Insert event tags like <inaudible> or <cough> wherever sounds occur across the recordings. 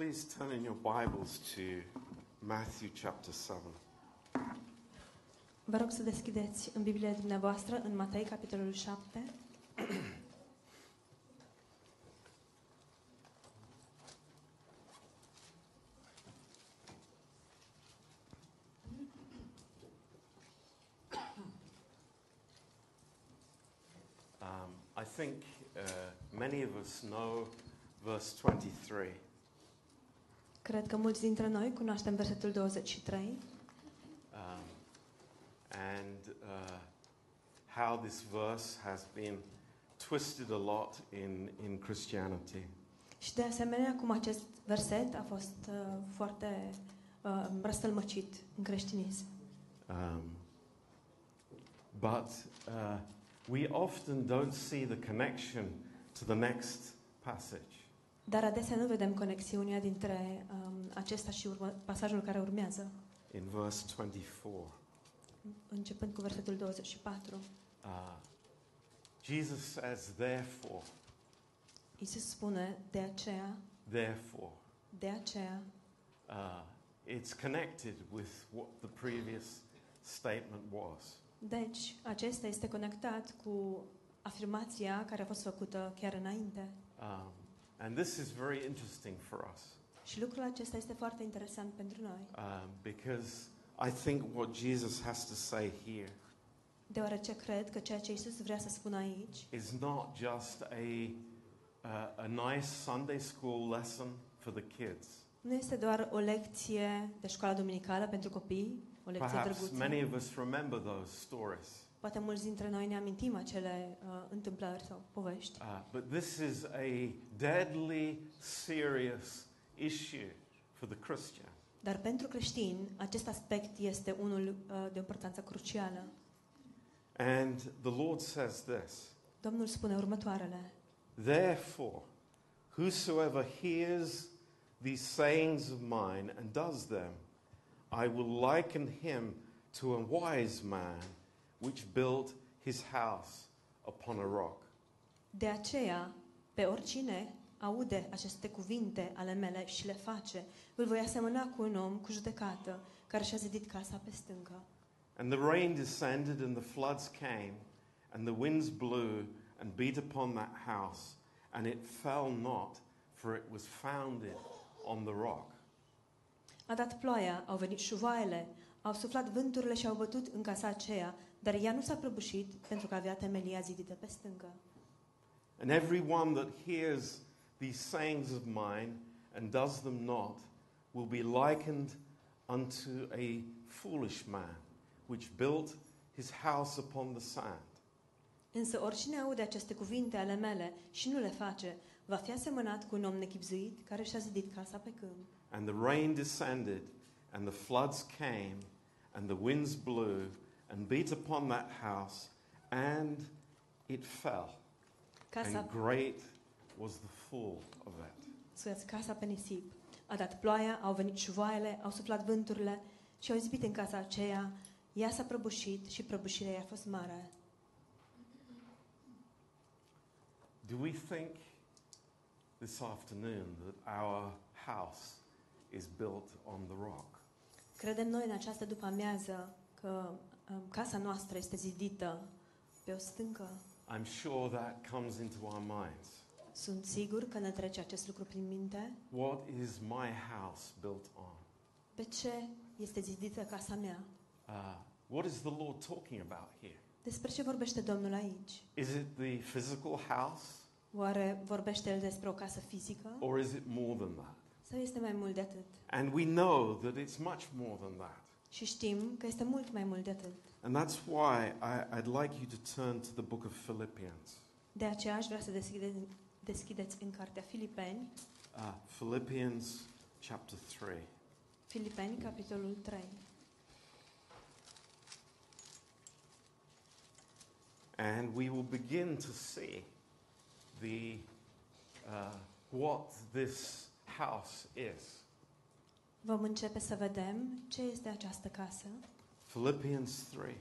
Please turn in your Bibles to Matthew chapter 7. Vă rog să deschideți în Biblia dumneavoastră în Matei, capitolul 7. Um, I think uh, many of us know verse 23. Cred că mulți dintre noi cunoaștem versetul 23 Um, and uh, how this verse has been twisted a lot in, in Christianity. și de asemenea cum acest verset a fost uh, foarte uh, răstălmăcit în creștinism. Um, but uh, we often don't see the connection to the next passage. Dar adesea nu vedem conexiunea dintre um, acesta și urmă, pasajul care urmează, In verse 24, începând cu versetul 24. uh, Jesus says, Therefore, Isus spune, de aceea, therefore. de aceea, Uh, it's connected with what the previous statement was. deci acesta este conectat cu afirmația care a fost făcută chiar înainte. Um, and this is very interesting for us Și lucrul acesta este foarte interesant pentru noi, um, because I think what Jesus has to say here deoarece cred că ceea ce Isus vrea să spună aici is not just a, uh, a nice Sunday school lesson for the kids. nu este doar o lecție de școală duminicală pentru copii, o lecție Perhaps drăguță. many of us remember those stories. Poate mulți dintre noi ne amintim acele uh, întâmplări sau povești. Uh, but this is a deadly, serious issue for the Christian. Dar pentru creștini, acest aspect este unul uh, de importanță crucială. And the Lord says this Domnul spune următoarele. Therefore, whosoever hears these sayings of mine and does them, I will liken him to a wise man which built his house upon a rock. De aceea, pe oricine aude aceste cuvinte ale mele și le face, îl voi asemăna cu un om cu judecată care și-a zidit casa pe stâncă. And the rain descended, and the floods came, and the winds blew and beat upon that house, and it fell not, for it was founded on the rock. A dat ploaia, au venit șuvoaiele, au suflat vânturile și au bătut în casa aceea, dar ea nu s-a prăbușit pentru că avea temelia zidită pe stâncă. And everyone that hears these sayings of mine and does them not will be likened unto a foolish man, which built his house upon the sand. Însă oricine aude aceste cuvinte ale mele și nu le face, va fi asemănat cu un om nechipzuit care și-a zidit casa pe câmp. And the rain descended, and the floods came, and the winds blew and beat upon that house, and it fell. Casa, And great was the fall of it. scuzați, casa pe nisip. A dat ploaia, au venit șuvoaiele, au suflat vânturile și au izbit în casa aceea. Ea s-a prăbușit și prăbușirea ei a fost mare. Do we think this afternoon that our house is built on the rock? Credem noi în această după amiază că um, casa noastră este zidită pe o stâncă. I'm sure that comes into our minds. Sunt sigur că ne trece acest lucru prin minte. What is my house built on? Pe ce este zidită casa mea? Uh, what is the Lord talking about here? Despre ce vorbește Domnul aici? Is it the physical house Oare vorbește El despre o casă fizică? or is it more than that? Sau este mai mult de atât? And we know that it's much more than that. Și știm că este mult mai mult de atât. And that's why I, I'd like you to turn to the book of Philippians. De aceea aș vrea să deschideți, deschideți în cartea Filipeni, Uh, Philippians chapter 3. Filipeni, capitolul 3. And we will begin to see the, uh, what this house is. Vom începe să vedem ce este această casă. Philippians 3.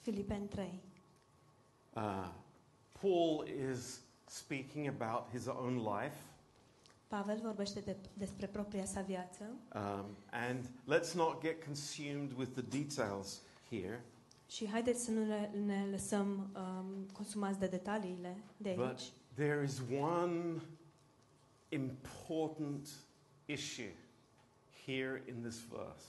Filipeni 3. Uh, Paul is speaking about his own life Pavel vorbește de, despre propria sa viață Um, and let's not get consumed with the details here, și haideți să nu ne, ne lăsăm um, consumați de detaliile de but aici. there is one important issue here in this verse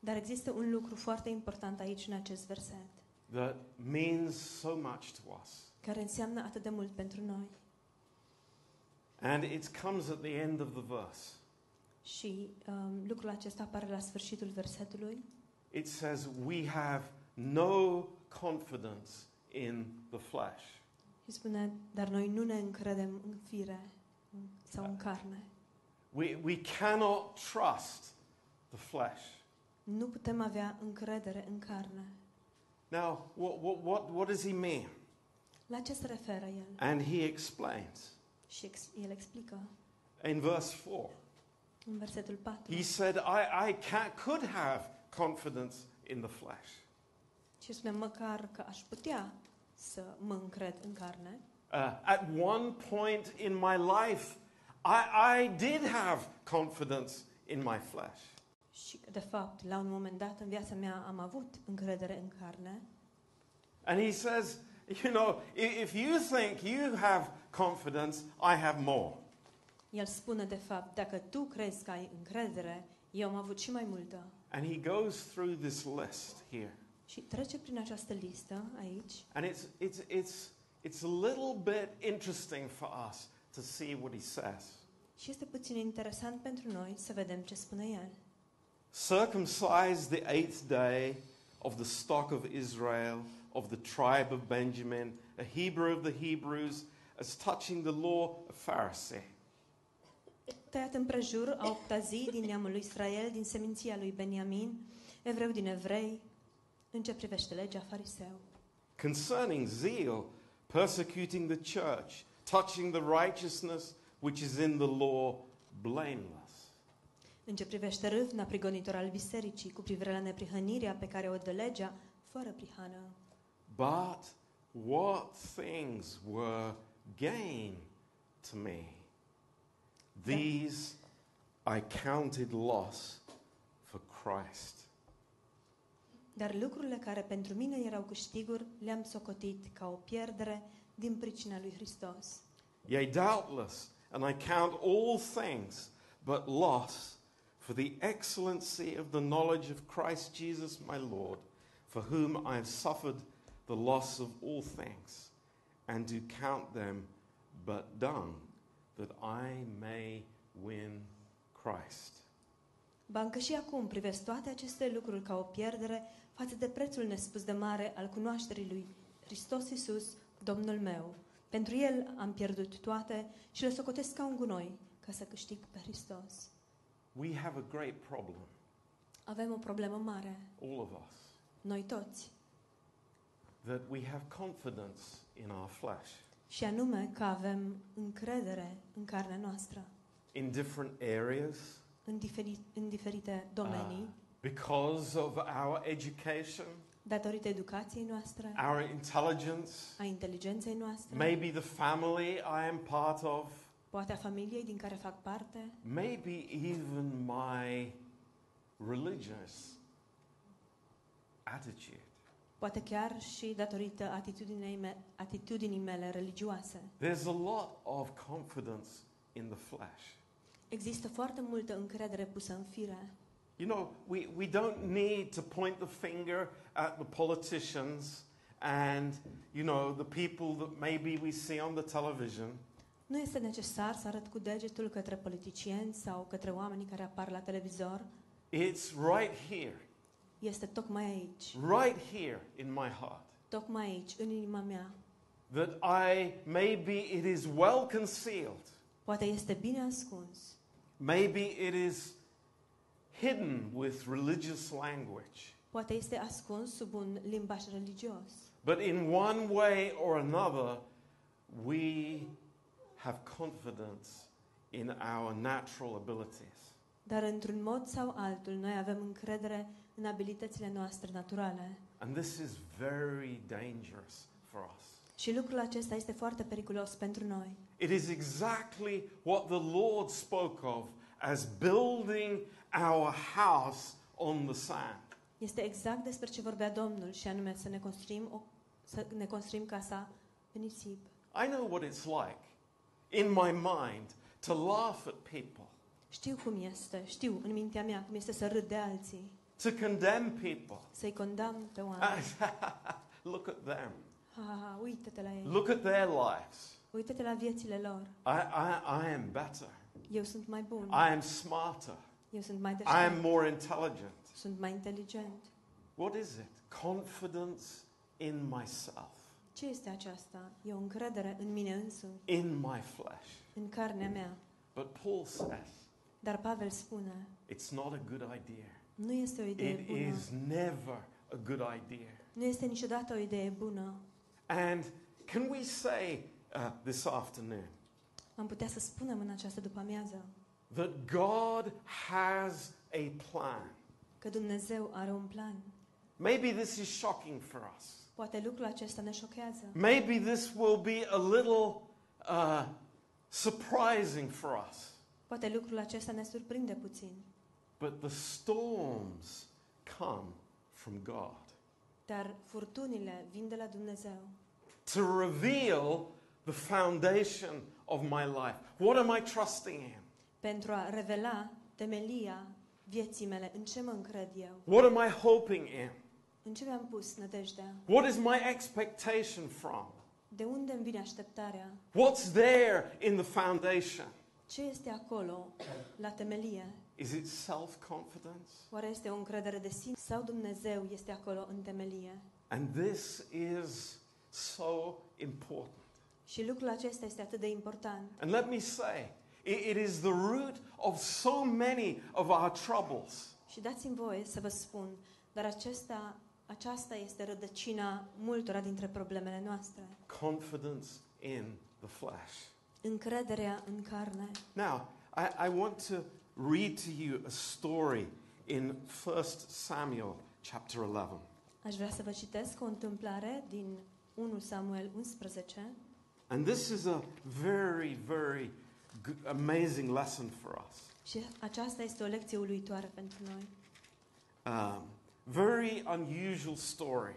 Dar există un lucru foarte important aici în acest verset, that means so much to us. care înseamnă atât de mult pentru noi. And it comes at the end of the verse. Și um, lucrul acesta apare la sfârșitul versetului. It says, We have no confidence in the flesh. Și spune, dar noi nu ne încredem în fire sau în carne. We, we cannot trust the flesh. Nu putem avea încredere în carne. Now, what, what, what, what does he mean? La ce se referă el? And he explains Și ex- el explică in verse 4. în versetul 4. He said, I, I can't, could have confidence in the flesh. Și spune, măcar că aș putea să mă încred în carne. Uh, at one point in my life, I, I did have confidence in my flesh. Și, de fapt, la un moment dat în viața mea am avut încredere în carne. And he says, You know, i- if you think you have confidence, I have more. El spune, de fapt, dacă tu crezi că ai încredere, eu am avut și mai multă. And he goes through this list here. Și trece prin această listă aici And it's, it's, it's, it's a little bit interesting for us to see what he says. și este puțin interesant pentru noi să vedem ce spune el. Circumcised the eighth day of the stock of Israel, of the tribe of Benjamin, a Hebrew of the Hebrews, as touching the law, a Pharisee. Tăiat împrejur a opta zi din neamul lui Israel, din seminția lui Beniamin, evreu din evrei, în ce privește legea fariseu. Concerning zeal, persecuting the church, touching the righteousness which is in the law, blameless. În ce privește râvna prigonitor al bisericii cu privire la neprihănirea pe care o dă legea, fără prihană. But what things were gain to me? These I counted loss for Christ. Dar lucrurile care pentru mine erau câștiguri, le-am socotit ca o pierdere din pricina lui Hristos. Yea, doubtless, and I count all things but loss for the excellency of the knowledge of Christ Jesus my Lord, for whom I have suffered the loss of all things, and do count them but dung, that I may win Christ. Ba încă și acum privesc toate aceste lucruri ca o pierdere față de prețul nespus de mare al cunoașterii lui Hristos Iisus, Domnul meu. Pentru El am pierdut toate și le socotesc ca un gunoi ca să câștig pe Hristos. We have a great problem, Avem o problemă mare, all of us, noi toți, that we have confidence in our flesh. Și anume că avem încredere în carnea noastră, in different areas. În, diferi, în diferite domenii, uh, because of our education, datorită educației noastre, our intelligence, a inteligenței noastre, maybe the family I am part of, poate a familiei din care fac parte, maybe even my religious attitude. poate chiar și datorită atitudinii, me- atitudinii mele religioase. There's a lot of confidence in the flesh. Există foarte multă încredere pusă în fire. You know, we, we don't need to point the finger at the politicians and, you know, the people that maybe we see on the television. Nu este necesar să arăt cu degetul către politicieni sau către oamenii care apar la televizor. It's right here, Este tocmai aici, right here in my heart. tocmai aici, în inima mea. That I, maybe it is well concealed. Poate este bine ascuns. Maybe it is hidden with religious language. Poate este ascuns sub un limbaj religios. But in one way or another, we have confidence in our natural abilities. Dar într-un mod sau altul, noi avem încredere în abilitățile noastre naturale. And this is very dangerous for us. Și lucrul acesta este foarte periculos pentru noi. It is exactly what the Lord spoke of as building our house on the sand. Este exact despre ce vorbea Domnul și anume să ne construim, o, să ne construim casa pe nisip. I know what it's like in my mind to laugh at people, Știu cum este, știu în mintea mea cum este să râd de alții, to condemn people. să-i condamn pe <laughs> oameni. Look at them. Uită-te la ei, Look at their lives. uită-te la viețile lor. I, I, I am better. Eu sunt mai bun, I am smarter. eu sunt mai I am more intelligent. sunt mai inteligent. What is it? Confidence in myself, Ce este aceasta? E o încredere în mine însumi, in my flesh. în carnea mea. But Paul says Dar Pavel spune, it's not a good idea. nu este o idee It bună. is never a good idea. Nu este niciodată o idee bună. And can we say uh, this afternoon Am putea să spunem în această după-amiază that God has a plan? că Dumnezeu are un plan. Maybe this is shocking for us. Poate lucrul acesta ne șochează. Maybe this will be a little uh, surprising for us. Poate lucrul acesta ne surprinde puțin. But the storms come from God Dar furtunile vin de la Dumnezeu to reveal the foundation of my life. What am I trusting in? pentru a revela temelia vieții mele. În ce mă încred eu? What am I hoping in? În ce mi-am pus nădejdea? What is my expectation from? De unde îmi vine așteptarea? What's there in the foundation? Ce este acolo, la temelie? Is it self confidence? Oare este o încredere de sine sau Dumnezeu este acolo în temelie? And this is so important. Și lucrul acesta este atât de important. And let me say, it, it is the root of so many of our troubles. Și dați-mi voie să vă spun, dar acesta, aceasta este rădăcina multora dintre problemele noastre. Confidence in the flesh. Încrederea în carne. Now, I, I want to read to you a story in 1 Samuel chapter 11. Aș vrea să vă citesc o întâmplare din 1 Samuel 11 And this is a very, very g- amazing lesson for us. și aceasta este o lecție uluitoare pentru noi. Um, very unusual story.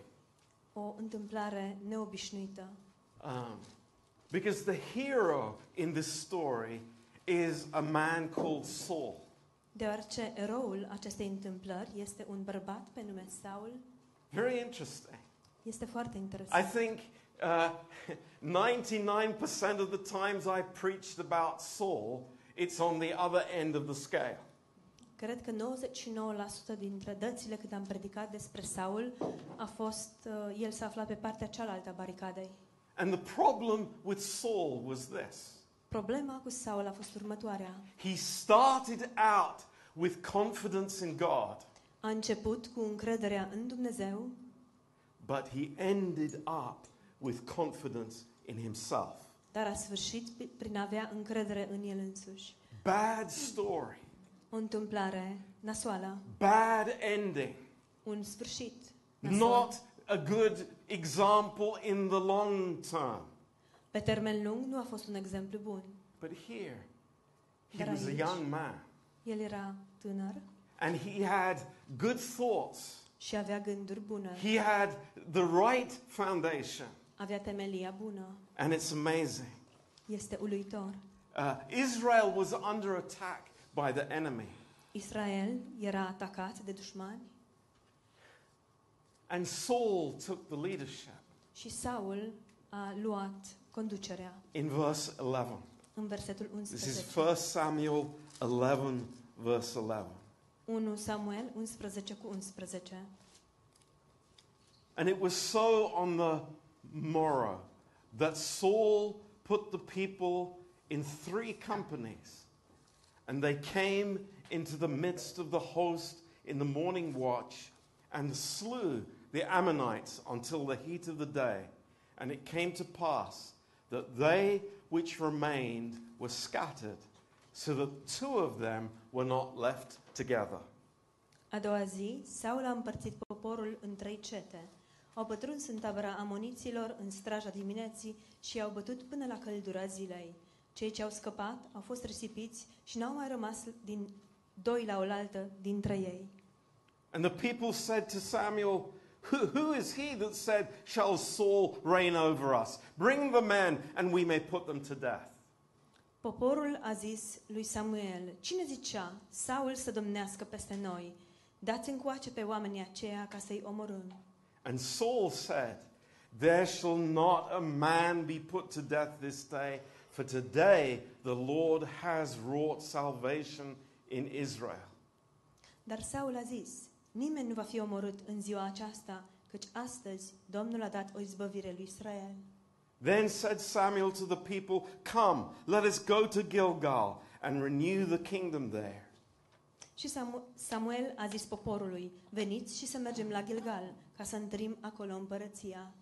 O întâmplare neobișnuită. Um, because the hero in this story is a man called Saul. Deoarece eroul acestei întâmplări este un bărbat pe nume Saul, Very interesting. este foarte I think uh, 99% of the times I preached about Saul, it's on the other end of the scale. Cred că 99% dintre dățile când am predicat despre Saul a fost, uh, el s-a aflat pe partea cealaltă a baricadei. And the problem with Saul was this Problema cu Saul a fost următoarea. he started out with confidence in God, A început cu încrederea în Dumnezeu, but he ended up with confidence in himself. dar a sfârșit pi- prin a avea încredere în el însuși. Bad story, O întâmplare nasoală, bad ending, un sfârșit not a good example in the long term. Pe termen lung nu a fost un exemplu bun. But here, he Dar was a young man. El era tânăr And he had good thoughts. și avea gânduri bune. He had the right foundation. Avea temelia bună. And it's amazing. Este uluitor. Uh, Israel was under attack by the enemy. Israel era atacat de dușmani And Saul took the leadership și Saul a luat conducerea in verse 11. în versetul This is 11. 1 Samuel 11, verse 11. 1 Samuel 11 cu 11. And it was so on the morrow that Saul put the people in three companies, and they came into the midst of the host in the morning watch and slew the Ammonites until the heat of the day. And it came to pass that they which remained were scattered, so that two of them were not left together. A doua zi, Saul a împărțit poporul în trei cete. Au pătruns în tabăra amoniților în straja dimineții și i-au bătut până la căldura zilei. Cei ce au scăpat au fost risipiți și n-au mai rămas din doi la oaltă dintre ei. And the people said to Samuel, who, who is he that said, Shall Saul reign over us? Bring the men, and we may put them to death. Poporul a zis lui Samuel, cine zicea, Saul să domnească peste noi? Dați încoace pe oamenii aceia ca să-i omorâm. And Saul said, There shall not a man be put to death this day, for today the Lord has wrought salvation in Israel. Dar Saul a zis, nimeni nu va fi omorât în ziua aceasta, căci astăzi Domnul a dat o izbăvire lui Israel. Then said Samuel to the people, Come, let us go to Gilgal and renew the kingdom there. Și Samu- Samuel a zis poporului, veniți și să mergem la Gilgal, ca să întărim acolo împărăția.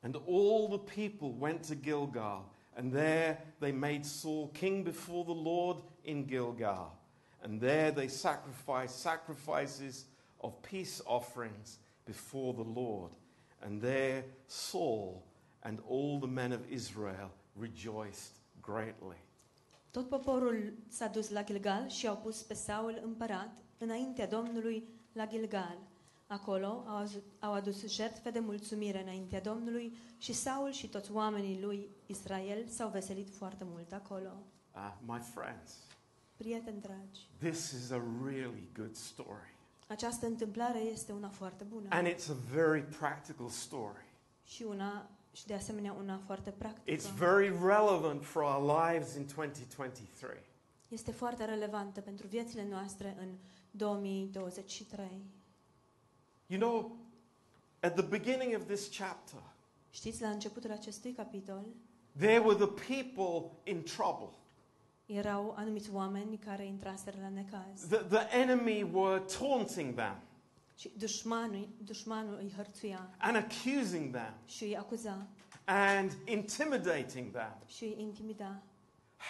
And all the people went to Gilgal, and there they made Saul king before the Lord in Gilgal. And there they sacrificed sacrifices of peace offerings before the Lord. And there Saul and all the men of Israel rejoiced greatly. Tot poporul s-a dus la Gilgal și au pus pe Saul împărat înaintea Domnului la Gilgal. Acolo au, azu- au adus jertfe de mulțumire înaintea Domnului și Saul și toți oamenii lui Israel s-au veselit foarte mult acolo. Uh, my friends, Prieteni dragi, this is a really good story. această întâmplare este una foarte bună And it's a very practical story. și una și de asemenea una foarte practică. It's very relevant for our lives in 2023. Este foarte relevantă pentru viețile noastre în 2023. You know, at the beginning of this chapter, Știți, la începutul acestui capitol there were the people in trouble. erau anumiți oameni care intraseră la necaz. The, the enemy were taunting them Și dușmanul, dușmanul îi hărțuia and accusing them și îi acuza and intimidating them. și îi intimida.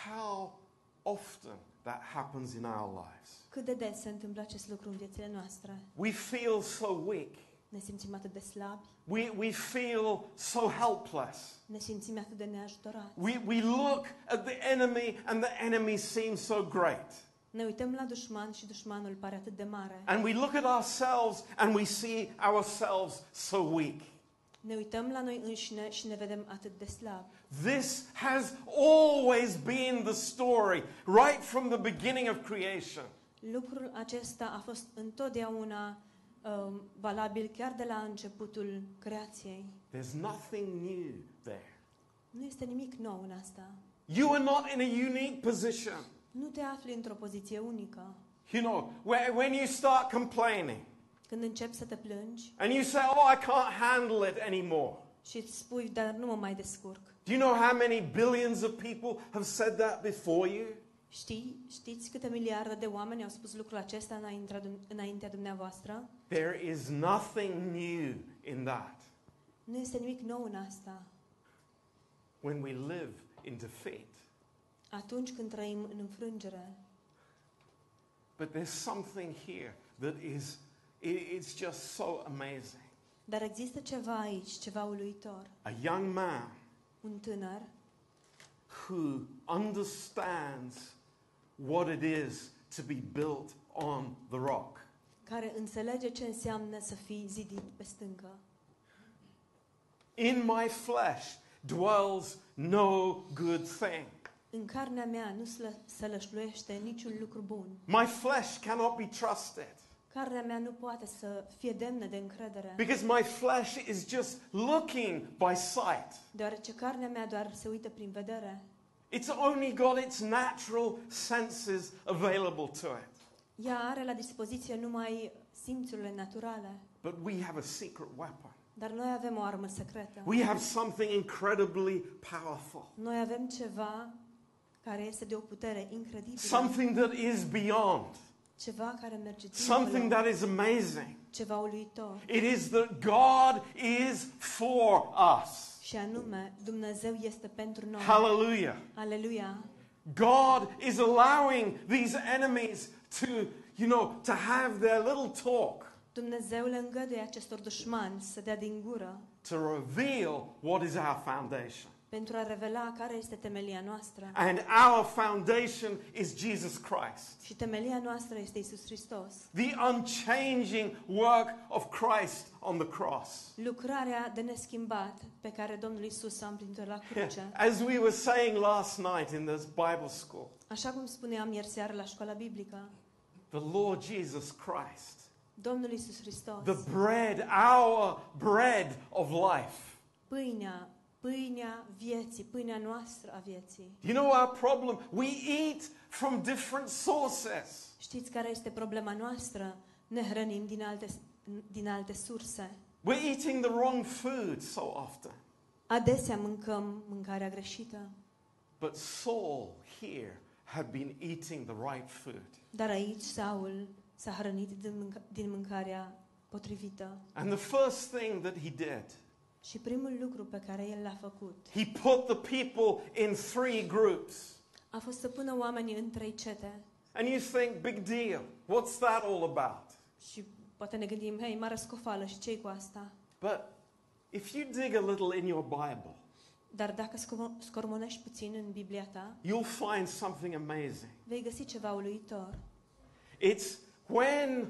How often that happens in our lives. Cât de des se întâmplă acest lucru în viețile noastre? We feel so weak. Ne simțim atât de slabi, We, we feel so helpless. ne simțim atât de neajutorați. We, we look at the enemy and the enemy seems so great. Ne uităm la dușman și dușmanul pare atât de mare. And we look at ourselves and we see ourselves so weak. Ne uităm la noi înșine și ne vedem atât de slabi. This has always been the story, right from the beginning of creation. Lucrul acesta a fost întotdeauna um, valabil chiar de la începutul creației. There's nothing new there. Nu este nimic nou în asta. You are not in a unique position. Nu te afli într-o poziție unică. You know, where, when you start complaining Când începi să te plângi and you say, Oh, I can't handle it anymore. și îți spui, dar nu mă mai descurc. Do you know how many billions of people have said that before you? Știi, știți câte miliarde de oameni au spus lucrul acesta înaintea, înaintea dumneavoastră? There is nothing new in that. Nu este nimic nou în asta. When we live in defeat. Atunci când trăim în înfrângere. But there's something here that is, i- it's just so amazing. Dar există ceva aici, ceva uluitor. A young man Un tânăr who understands what it is to be built on the rock. care înțelege ce înseamnă să fii zidit pe stâncă. In my flesh dwells no good thing. În carnea mea nu slă, sălășluiește niciun lucru bun. My flesh cannot be trusted Carnea mea nu poate să fie demnă de încredere, because my flesh is just looking by sight. deoarece carnea mea doar se uită prin vedere. It's only got its natural senses available to it. Ea are la dispoziție numai simțurile naturale, But we have a secret weapon. dar noi avem o armă secretă. We have something incredibly powerful. Noi avem ceva care este de o putere incredibilă, Something that is beyond. Ceva care merge Something that is amazing. It is that God is for us. Și anume, Dumnezeu este pentru noi. Hallelujah. Aleluia! God is allowing these enemies to, you know, to have their little talk, Dumnezeu le îngăduie acestor dușmani să dea din gură, to reveal what is our foundation. Pentru a revela care este temelia noastră. And our foundation is Jesus Christ. Și temelia noastră este Isus Hristos. The unchanging work of Christ on the cross. Lucrarea de neschimbat pe care Domnul Isus a împlinit-o la cruce. As we were saying last night in this Bible school, Așa cum spuneam ieri seară la școala biblică, the Lord Jesus Christ, Domnul Isus Hristos, the bread, our bread of life. pâinea, pâinea vieții, pâinea noastră a vieții. You know our problem? We eat from different sources. Știți care este problema noastră? Ne hrănim din alte, din alte surse. We're eating the wrong food so often. Adesea mâncăm mâncarea greșită, But Saul here had been eating the right food. dar aici Saul s-a hrănit din, mânca- din mâncarea potrivită. And the first thing that he did, Și primul lucru pe care el l-a făcut he put the people in three groups. a fost să pună oamenii în trei cete. And you think, big deal. What's that all about? Și poate ne gândim, hei, mare scofală și ce cu asta? But if you dig a little in your Bible, Dar dacă sco- scormonești puțin în Biblia ta, you'll find something amazing. vei găsi ceva uluitor. It's when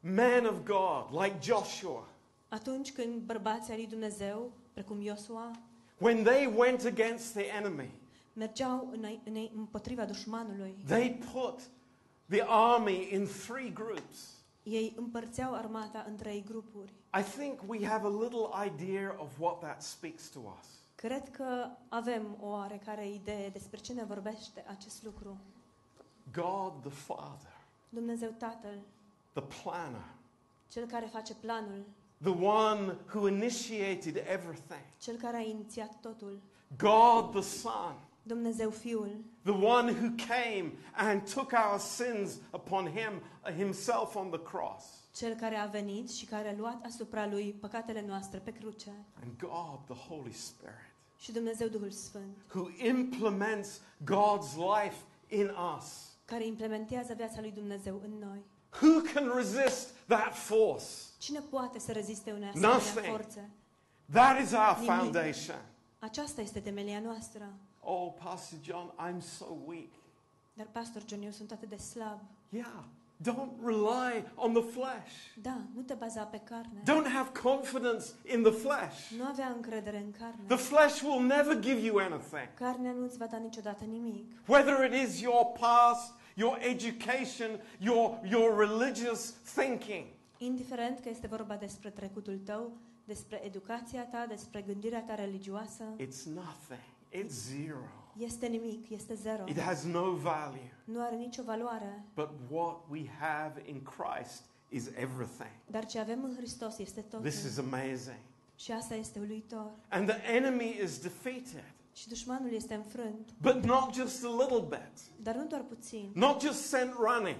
men of God, like Joshua, Atunci când bărbații ai lui Dumnezeu, precum Iosua, when they went against the enemy, mergeau în, în, împotriva dușmanului, they put the army in three groups. ei împărțeau armata în trei grupuri. I think we have a little idea of what that speaks to us. Cred că avem o oarecare idee despre ce ne vorbește acest lucru. God the Father, Dumnezeu Tatăl, the planner, Cel care face planul, the one who initiated everything, Cel care a inițiat totul, God the Son, Dumnezeu Fiul, the one who came and took our sins upon him himself on the cross, Cel care a venit și care a luat asupra Lui păcatele noastre pe cruce, and God the Holy Spirit, și Dumnezeu Duhul Sfânt, who implements God's life in us. care implementează viața lui Dumnezeu în noi. Who can resist that force? Cine poate să reziste unei asemenea Nothing. forțe? That is our Nimic. foundation. Aceasta este temelia noastră. Oh, Pastor John, I'm so weak. Dar, Pastor John, eu sunt atât de slab. Yeah, don't rely on the flesh. Da, nu te baza pe carne. Don't have confidence in the flesh. Nu avea încredere în carne. The flesh will never give you anything. Carnea nu îți va da niciodată nimic. Whether it is your past, your education, your, your religious thinking. Indiferent că este vorba despre trecutul tău, despre educația ta, despre gândirea ta religioasă, It's nothing. It's zero. este nimic, este zero. It has no value. Nu are nicio valoare. But what we have in Christ is everything. Dar ce avem în Hristos este totul. This is amazing. Și asta este uluitor. And the enemy is defeated. Și dușmanul este înfrânt. But not just a little bit. Dar nu doar puțin. Not just sent running.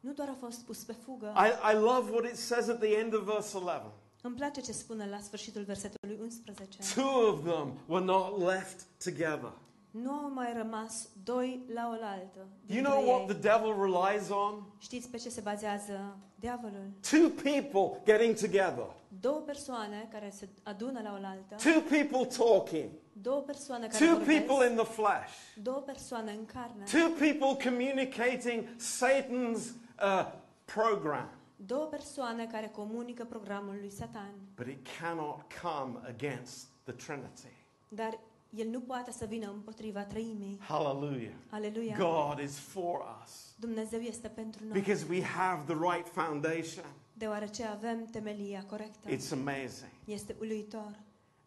Nu doar a fost pus pe fugă. I, I love what it says at the end of verse 11. Îmi place ce spune la sfârșitul versetului 11. Two of them were not left together. Nu au mai rămas doi la oaltă. You dintre know what ei. the devil relies on? Știți pe ce se bazează diavolul? Two people getting together. Două persoane care se adună la oaltă, Two people talking. Două persoane care Two vorbesc, people in the flesh. două persoane în carne, Two people communicating Satan's uh, program. două persoane care comunică programul lui Satan. But it cannot come against the Trinity. Dar el nu poate să vină împotriva trăimii. Hallelujah. Aleluia! God is for us Dumnezeu este pentru noi, because we have the right foundation. deoarece avem temelia corectă. It's amazing. Este uluitor.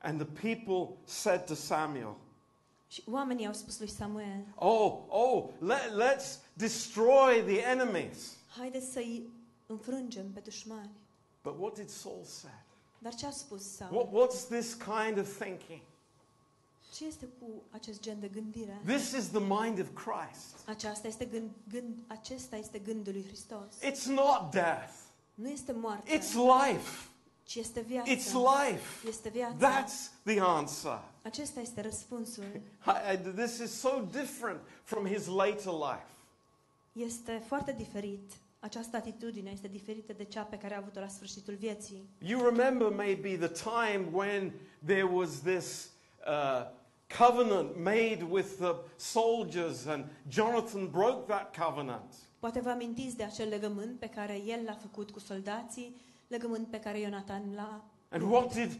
And the people said to Samuel, Și oamenii au spus lui Samuel, Oh, oh, let, let's destroy the enemies. haideți să-i înfrângem pe dușmani. But what did Saul say? Dar ce a spus Saul? What, what's this kind of thinking? Ce este cu acest gen de gândire? This is the mind of Christ. Aceasta este gând, gând, acesta este gândul lui Hristos. It's not death, Nu este moarte, it's life. Ci este viață. It's life. Este viața. That's the answer. Acesta este răspunsul. I- I- this is so different from his later life. Este foarte diferit. Această atitudine este diferită de cea pe care a avut-o la sfârșitul vieții. You remember maybe the time when there was this uh, covenant made with the soldiers, and Jonathan broke that covenant. Poate vă amintiți de acel legământ pe care el l-a făcut cu soldații, legământ pe care Ionatan l-a And what did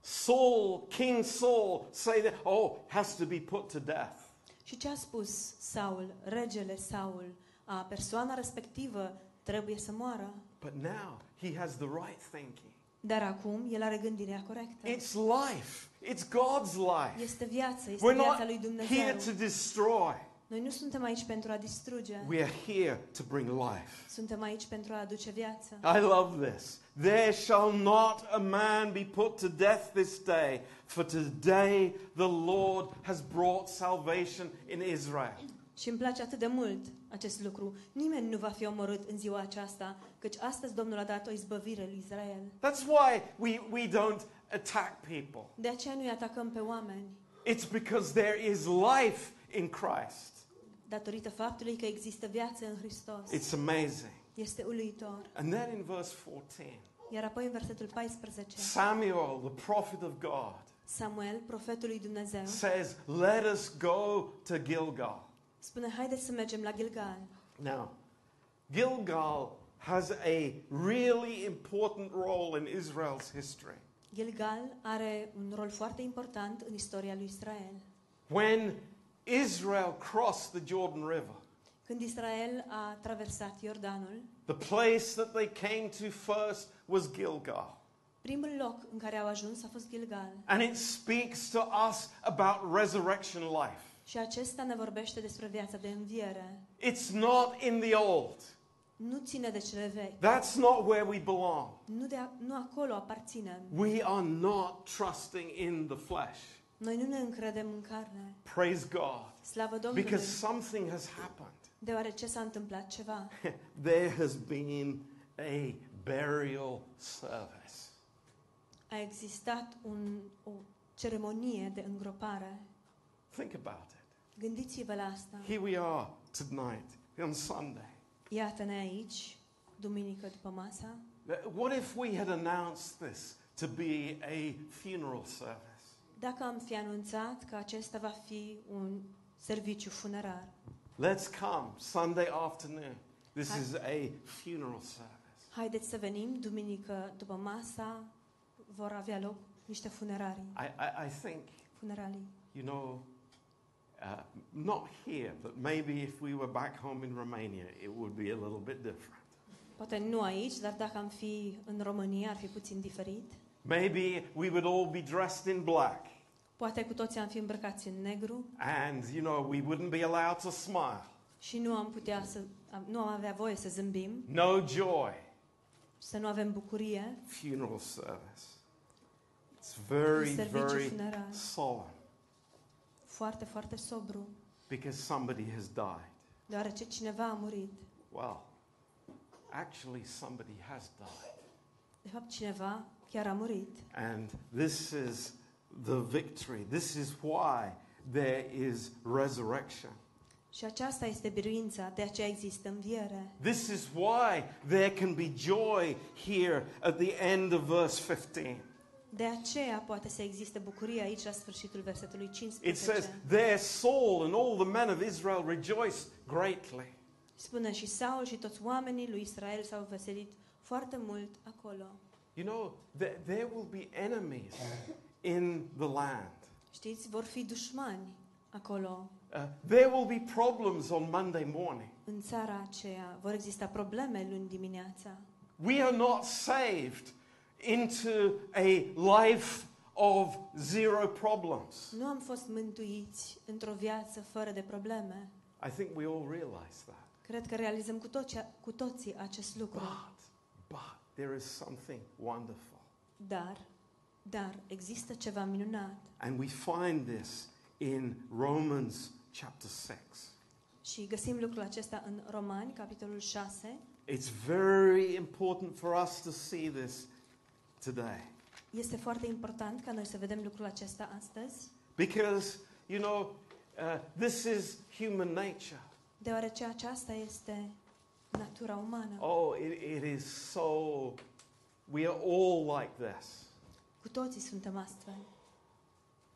Saul, King Saul, say that? Oh, has to be put to death. Și ce a spus Saul, regele Saul, a persoana respectivă trebuie să moară. But now he has the right thinking. Dar acum el are gândirea corectă. It's life. It's God's life. Este viață, este We're viața not lui here Dumnezeu. to destroy. Noi nu suntem aici pentru a distruge. We are here to bring life. Suntem aici pentru a aduce viață. I love this. There shall not a man be put to death this day, for today the Lord has brought salvation in Israel. Și îmi place atât de mult acest lucru. Nimeni nu va fi omorât în ziua aceasta, căci astăzi Domnul a dat o izbăvire lui Israel. That's why we, we don't attack people. De aceea nu-i atacăm pe oameni, It's because there is life in Christ. Datorită faptului că există viață în Hristos. It's amazing. Este uluitor. And then in verse 14, Iar apoi în versetul 14, Samuel, the prophet of God, Samuel, profetul lui Dumnezeu, says, Let us go to Gilgal. spune, haideți să mergem la Gilgal. Now, Gilgal has a really important role in Israel's history. Gilgal are un rol foarte important în istoria lui Israel. When Israel crossed the Jordan River, Când Israel a traversat Iordanul, the place that they came to first was Gilgal. primul loc în care au ajuns a fost Gilgal. And it speaks to us about resurrection life. Și acesta ne vorbește despre viața de înviere. It's not in the old. Nu ține de cele vechi. That's not where we belong. Nu, de a, nu acolo aparținem. We are not trusting in the flesh. Noi nu ne încredem în carne. Praise God. Slavă Domnului! Because something has happened. <laughs> Deoarece s-a întâmplat ceva. There has been a burial service. A existat un, o ceremonie de îngropare. Think about it. Gândiți-vă la asta. Here we are tonight on Sunday. Iată-ne aici, duminică după masa. What if we had announced this to be a funeral service? Dacă am fi anunțat că acesta va fi un serviciu funerar, Let's come Sunday afternoon. This Hi. is a funeral service. haideți să venim duminică după masa, vor avea loc niște funerarii. I, I, I think, Funeralii. you know, uh, not here, but maybe if we were back home in Romania, it would be a little bit different. Poate nu aici, dar dacă am fi în România, ar fi puțin diferit. Maybe we would all be dressed in black Poate cu toții am fi îmbrăcați în negru and, you know, we wouldn't be allowed to smile. și nu am putea să, nu am avea voie să zâmbim, No joy. să nu avem bucurie. Funeral service. It's very, very solemn Foarte, foarte sobru, because somebody has died. deoarece cineva a murit. Well, actually, somebody has died. De fapt, cineva chiar a murit. And this is the victory. This is why there is resurrection. Și aceasta este biruința, de aceea există înviere. This is why there can be joy here at the end of verse 15. De aceea poate să existe bucurie aici la sfârșitul versetului It 15. says, There Saul and all the men of Israel rejoiced greatly. Spune și Saul și toți oamenii lui Israel s-au veselit foarte mult acolo. You know, there, there will be enemies in the land. Știți, vor fi dușmani acolo Uh, there will be problems on Monday morning. în țara aceea. Vor exista probleme luni dimineața. We are not saved into a life of zero problems. Nu am fost mântuiți într-o viață fără de probleme. I think we all realize that. Cred că realizăm cu, toți, cu toții acest lucru. But, but there is something wonderful. Dar, dar există ceva minunat. And we find this in Romans chapter 6. Și găsim lucrul acesta în Romani, capitolul 6. It's very important for us to see this today. Este foarte important ca noi să vedem lucrul acesta astăzi, Because, you know, uh, this is human nature. deoarece aceasta este natura umană. Oh, it, it is so, we are all like this. Cu toții suntem astfel.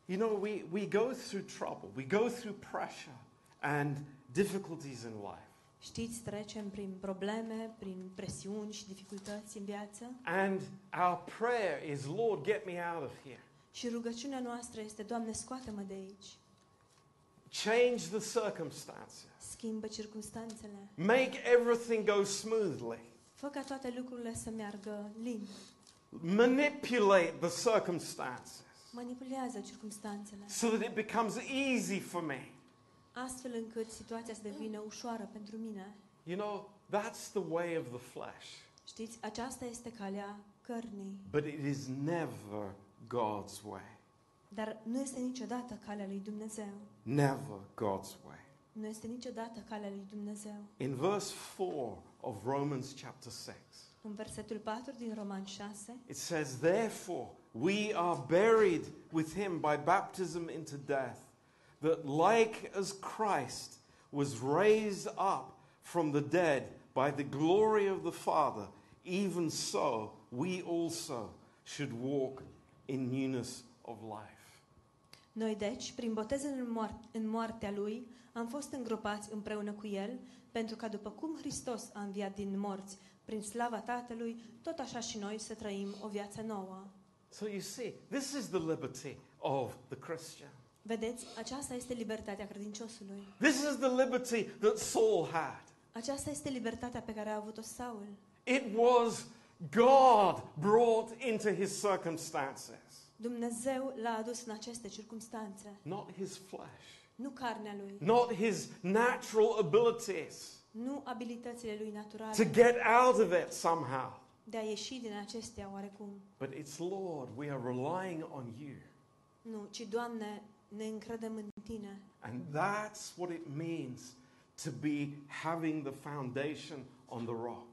You know, we, we go through trouble, we go through pressure and difficulties in life. Știți, trecem prin probleme, prin presiuni și dificultăți în viață And our prayer is, Lord, get me out of here. și rugăciunea noastră este, Doamne, scoate-mă de aici. Change the circumstances. Schimbă circumstanțele. Make everything go smoothly. Fă ca toate lucrurile să meargă lin. Manipulate the circumstances Manipulează circumstanțele, so that it becomes easy for me. astfel încât situația să devină ușoară pentru mine. You know, that's the way of the flesh. Știți, aceasta este calea cărnii, But it is never God's way. Dar nu este niciodată calea lui Dumnezeu. Never God's way. Nu este niciodată calea lui Dumnezeu. In verse 4 of Romans chapter 6, În versetul 4 din Roman 6, it says, Therefore, we are buried with him by baptism into death, that like as Christ was raised up from the dead by the glory of the Father, even so we also should walk in newness of life. Noi deci, prin botezul în, moar- în moartea lui, am fost îngropați împreună cu el, pentru ca după cum Hristos a înviat din morți prin slava Tatălui, tot așa și noi să trăim o viață nouă. So you see, this is the liberty of the Christian. Vedeți, aceasta este libertatea credinciosului. This is the liberty that Saul had. Aceasta este libertatea pe care a avut-o Saul. It was God brought into his circumstances, Dumnezeu l-a adus în aceste circunstanțe, not his flesh, nu carnea lui, not his natural abilities nu abilitățile lui to naturale, get out of it somehow. de a ieși din acestea oarecum. But it's Lord, we are relying on you. Nu, ci, Doamne, ne încredem în Tine. And that's what it means to be having the foundation on the rock.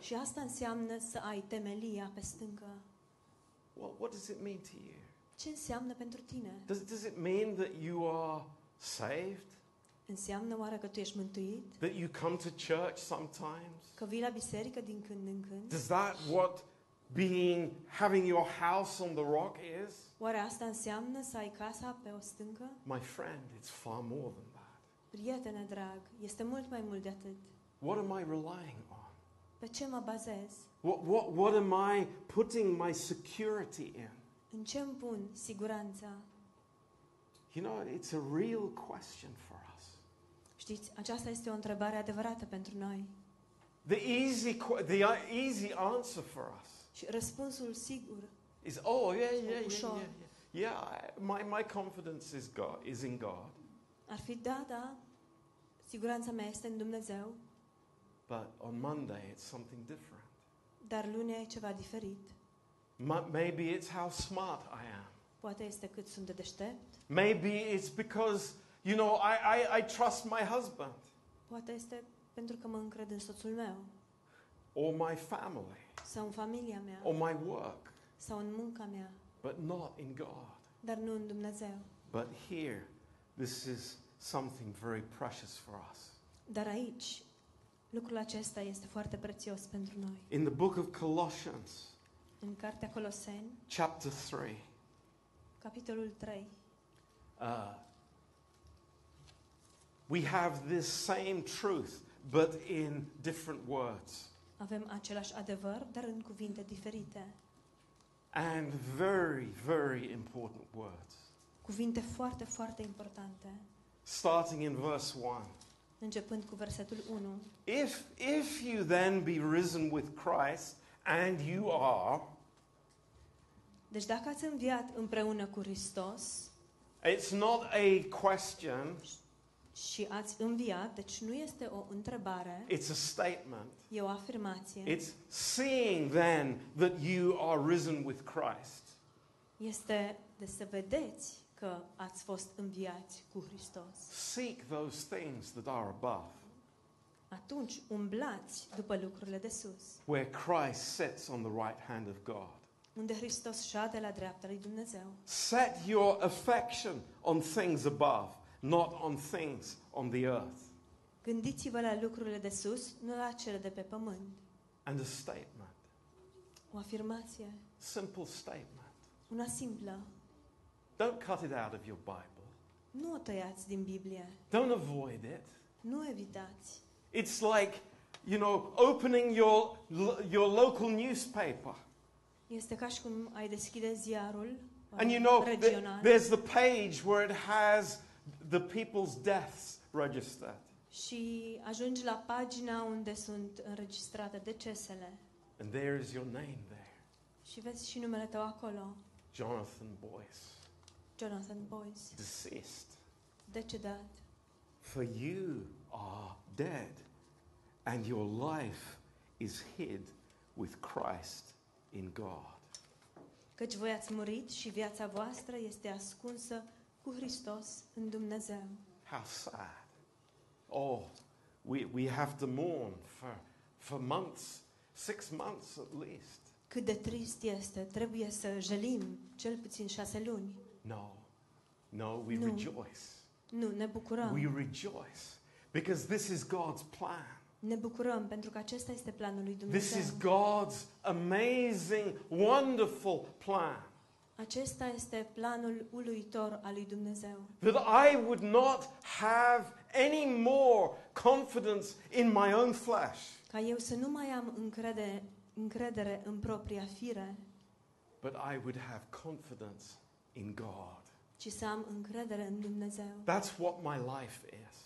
Și asta înseamnă să ai temelia pe stâncă. Well, what does it mean to you? Ce înseamnă pentru tine? Does, does it mean that you are saved? Înseamnă oare că tu ești mântuit? That you come to church sometimes? Că vii la biserică din când în când? Does that what being having your house on the rock is? Oare asta înseamnă să ai casa pe o stâncă? My friend, it's far more than that. Prietene drag, este mult mai mult de atât. What am I relying on? Pe ce mă bazez? What, what, what am I putting my security in? În ce îmi pun siguranța? You know, it's a real question for us. Știți, aceasta este o întrebare adevărată pentru noi. The easy, que- the uh, easy answer for us Și răspunsul sigur is, oh yeah, yeah, yeah, yeah, Ușor. yeah. Yeah, I- my, my confidence is God is in God. ar fi da, da, siguranța mea este în Dumnezeu, But on Monday, it's something different. dar lunea e ceva diferit. Maybe it's how smart I am. Poate este cât sunt de deștept, Maybe it's because, you know, I, I, I trust my husband poate este pentru că mă încred în soțul meu, or my family sau în familia mea, or my work, sau în munca mea, but not in God. dar nu în Dumnezeu. But here, this is something very precious for us. Dar aici, lucrul acesta este foarte prețios pentru noi. In the book of Colossians, În Cartea Coloseni, chapter 3, capitolul 3, uh, we have this same truth, but in different words. avem același adevăr, dar în cuvinte diferite. And very, very important words. Cuvinte foarte, foarte importante. Starting in verse 1. Începând cu versetul 1. If, if you then be risen with Christ, and you are, Deci dacă ați înviat împreună cu Hristos it's not a question, și ați înviat, deci nu este o întrebare, it's a statement. e o afirmație, It's seeing then that you are risen with Christ. este de să vedeți că ați fost înviați cu Hristos. Seek those things that are above, Atunci umblați după lucrurile de sus, where Christ sits on the right hand of God. unde Hristos șade la dreapta lui Dumnezeu. Set your affection on things above, not on things on the earth. Gândiți-vă la lucrurile de sus, nu la cele de pe pământ. And a statement, O afirmație, simple statement. una simplă. Don't cut it out of your Bible. Nu o tăiați din Biblie. Don't avoid it. Nu evitați. It's like, you know, opening your, your local newspaper. Este ca și cum ai deschide ziarul uh, And you know, regional th- there's the page where it has the people's deaths registered. și ajungi la pagina unde sunt înregistrate decesele And there is your name there și vezi și numele tău acolo. Jonathan Boyce, Jonathan Boyce, deceased. decedat. For you are dead, and your life is hid with Christ in God. Căci voi ați murit și viața voastră este ascunsă cu Hristos în Dumnezeu. How sad. Oh, we, we have to mourn for, for months, six months at least. Cât de trist este, trebuie să jălim cel puțin șase luni. No, no, we No. rejoice. Nu, ne bucurăm. We rejoice because this is God's plan. Ne bucurăm pentru că acesta este planul lui This Dumnezeu. is God's amazing, wonderful plan. Acesta este planul uluitor al lui Dumnezeu. That I would not have any more confidence in my own flesh, Ca eu să nu mai am încredere, încredere în propria fire, but I would have confidence in God. ci să am încredere în Dumnezeu. That's what my life is.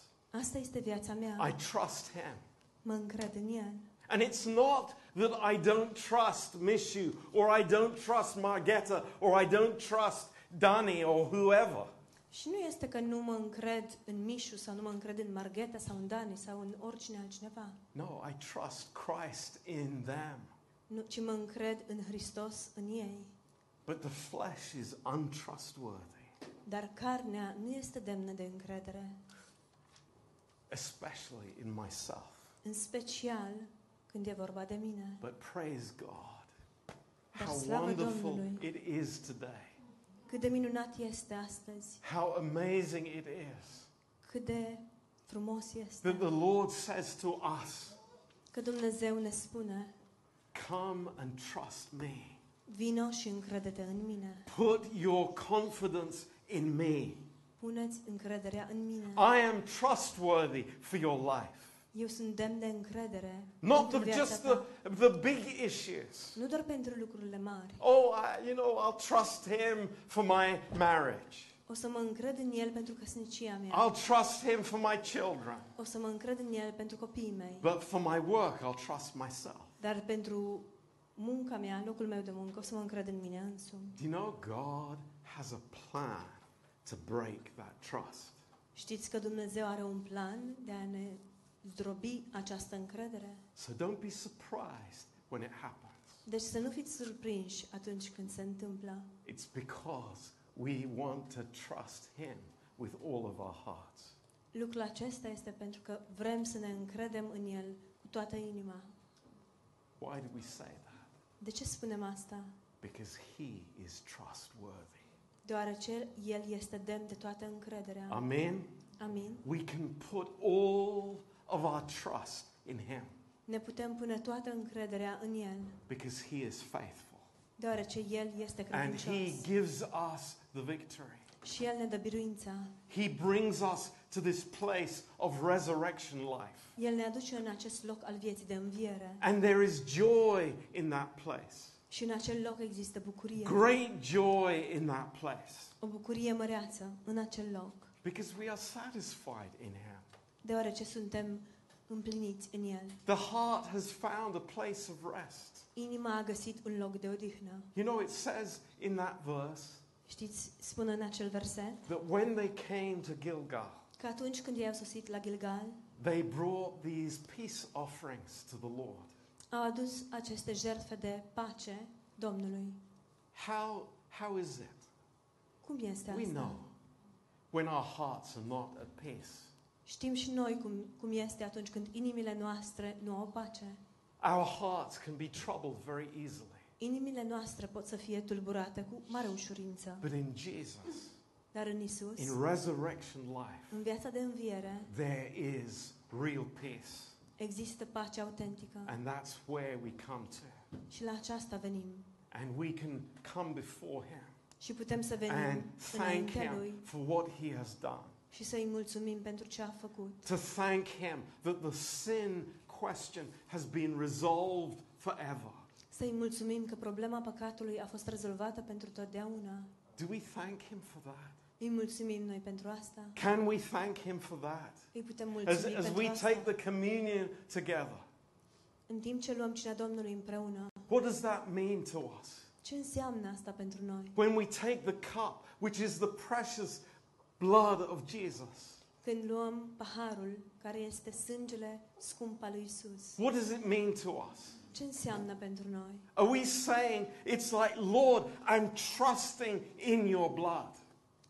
Asta este viața mea. I trust Him. Mă încred în El. And it's not that I don't trust Mishu or I don't trust Margetta or I don't trust Danny or whoever. Și nu este că nu mă încred în Mișu sau nu mă încred în Margheta sau în Dani sau în oricine altcineva, No, I trust Christ in them. nu, ci mă încred în Hristos în ei. But the flesh is untrustworthy, Dar carnea nu este demnă de încredere, especially in myself. în special când e vorba de mine. But praise God. Dar How slavă wonderful Domnului. it is today. Cât de minunat este astăzi, How amazing it is cât de frumos that este the Lord says to us, că Dumnezeu ne spune, Come and trust me. Vino și încredete în mine, Put your confidence in me. puneți încrederea în mine. I am trustworthy for your life. Eu sunt demn de încredere Not pentru the, viața just ta. the, the big issues. Nu doar pentru lucrurile mari. Oh, I, you know, I'll trust him for my marriage. O să mă încred în El pentru căsnicia mea. I'll trust him for my children. O să mă încred în El pentru copiii mei. But for my work, I'll trust myself. Dar pentru munca mea, locul meu de muncă, o să mă încred în mine însumi. Do you know God has a plan to break that trust? Știți că Dumnezeu are un plan de a ne zdrobi această încredere? So don't be surprised when it happens. Deci să nu fiți surprinși atunci când se întâmplă. It's because we want to trust him with all of our hearts. Lucrul acesta este pentru că vrem să ne încredem în El cu toată inima. Why do we say that? De ce spunem asta? Because he is trustworthy. Deoarece El este demn de toată încrederea. Amen. Amin. We can put all of our trust in him Ne putem pune toată încrederea în El, because he is faithful. deoarece El este credincios. And he gives us the victory. Și El ne dă biruința. He brings us to this place of resurrection life. El ne aduce în acest loc al vieții de înviere. And there is joy in that place. Și în acel loc există bucurie. Great joy in that place. O bucurie măreață în acel loc. Because we are satisfied in him. Deoarece suntem împliniți în El. The heart has found a place of rest. Inima a găsit un loc de odihnă. You know, it says in that verse Știți, spune în acel verset, that when they came to Gilgal, că atunci când ei au sosit la Gilgal, they brought these peace offerings to the Lord. au adus aceste jertfe de pace Domnului. How, how is it? Cum este We asta? know when our hearts are not at peace. Știm și noi cum, cum este atunci când inimile noastre nu au pace. Our hearts can be troubled very easily. Inimile noastre pot să fie tulburate cu mare ușurință. But in Jesus, Dar în Isus, in resurrection life, în viața de înviere, there is real peace. există pace autentică. And that's where we come to. Și la aceasta venim. And we can come before Him. Și putem să venim and thank înaintea Him Lui for what He has done. și să-i mulțumim pentru ce a făcut. To thank Him that the sin question has been resolved forever. Să-i mulțumim că problema păcatului a fost rezolvată pentru totdeauna. Do we thank Him for that? Îi mulțumim noi pentru asta. Can we thank Him for that? Îi putem As, mulțumi as pentru we asta. take the communion together, În timp ce luăm cinea Domnului împreună, what does that mean to us? ce înseamnă asta pentru noi? When we take the cup, which is the precious blood of Jesus, Când luăm paharul, care este sângele scump al lui Isus, what does it mean to us? Ce înseamnă pentru noi? Are we saying, it's like, Lord, I'm trusting in your blood?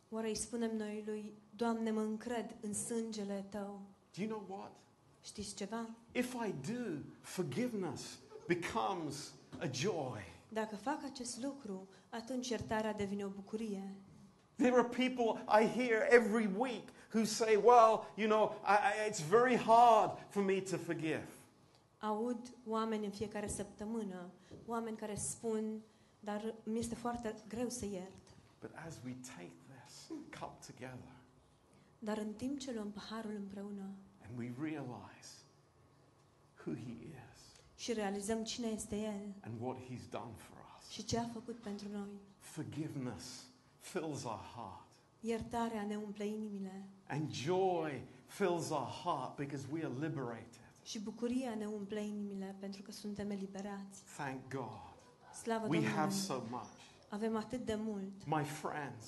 Oare îi spunem noi lui, Doamne, mă încred în sângele Tău? Do you know what? Știți ceva? If I do, forgiveness becomes a joy. Dacă fac acest lucru, atunci iertarea devine o bucurie. There are people I hear every week who say, well, you know, I, I, it's very hard for me to forgive. Aud oameni în fiecare săptămână, oameni care spun, dar mi este foarte greu să iert. But as we take this cup together Dar în timp ce luăm paharul împreună and we realize who He is și realizăm cine este El and what He's done for us, și ce a făcut pentru noi, forgiveness fills our heart. iertarea ne umple inimile And joy fills our heart because we are liberated. Și bucuria ne umple inimile pentru că suntem eliberați. Thank God. Slavă We have so much. Avem atât de mult, My friends,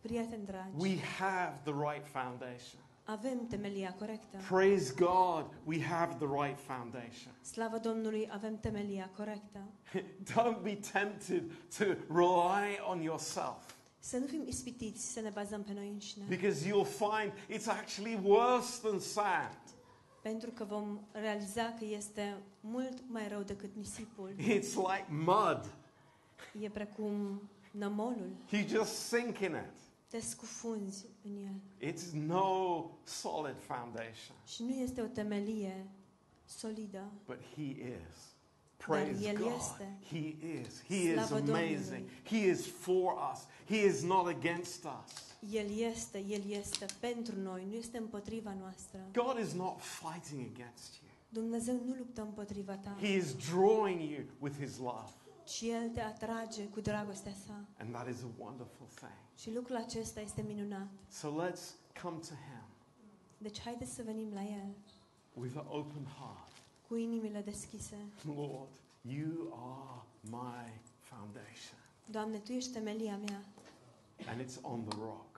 prieteni dragi. we have the right foundation. Avem temelia corectă. Praise God, we have the right foundation. Slavă Domnului, avem temelia corectă. <laughs> Don't be tempted to rely on yourself Să nu fim ispitiți să ne bazăm pe noi înșine, because you'll find it's actually worse than sand. Pentru că vom realiza că este mult mai rău decât nisipul. <laughs> It's like mud. E precum nămolul. You just sink in it. Te scufunzi în el. It's no solid foundation, Și nu este o temelie solidă. but He is. Praise El God. este. He is. He is Slavă amazing. Domnului. He is for us. He is not against us. El este, El este pentru noi, nu este împotriva noastră. God is not fighting against you. Dumnezeu nu luptă împotriva ta, He is drawing you with His love. ci El te atrage cu dragostea sa. And that is a wonderful thing. Și lucrul acesta este minunat. So let's come to Him Deci haideți să venim la El with an open heart. cu inimile deschise. Lord, you are my foundation. Doamne, Tu ești temelia mea And it's on the rock.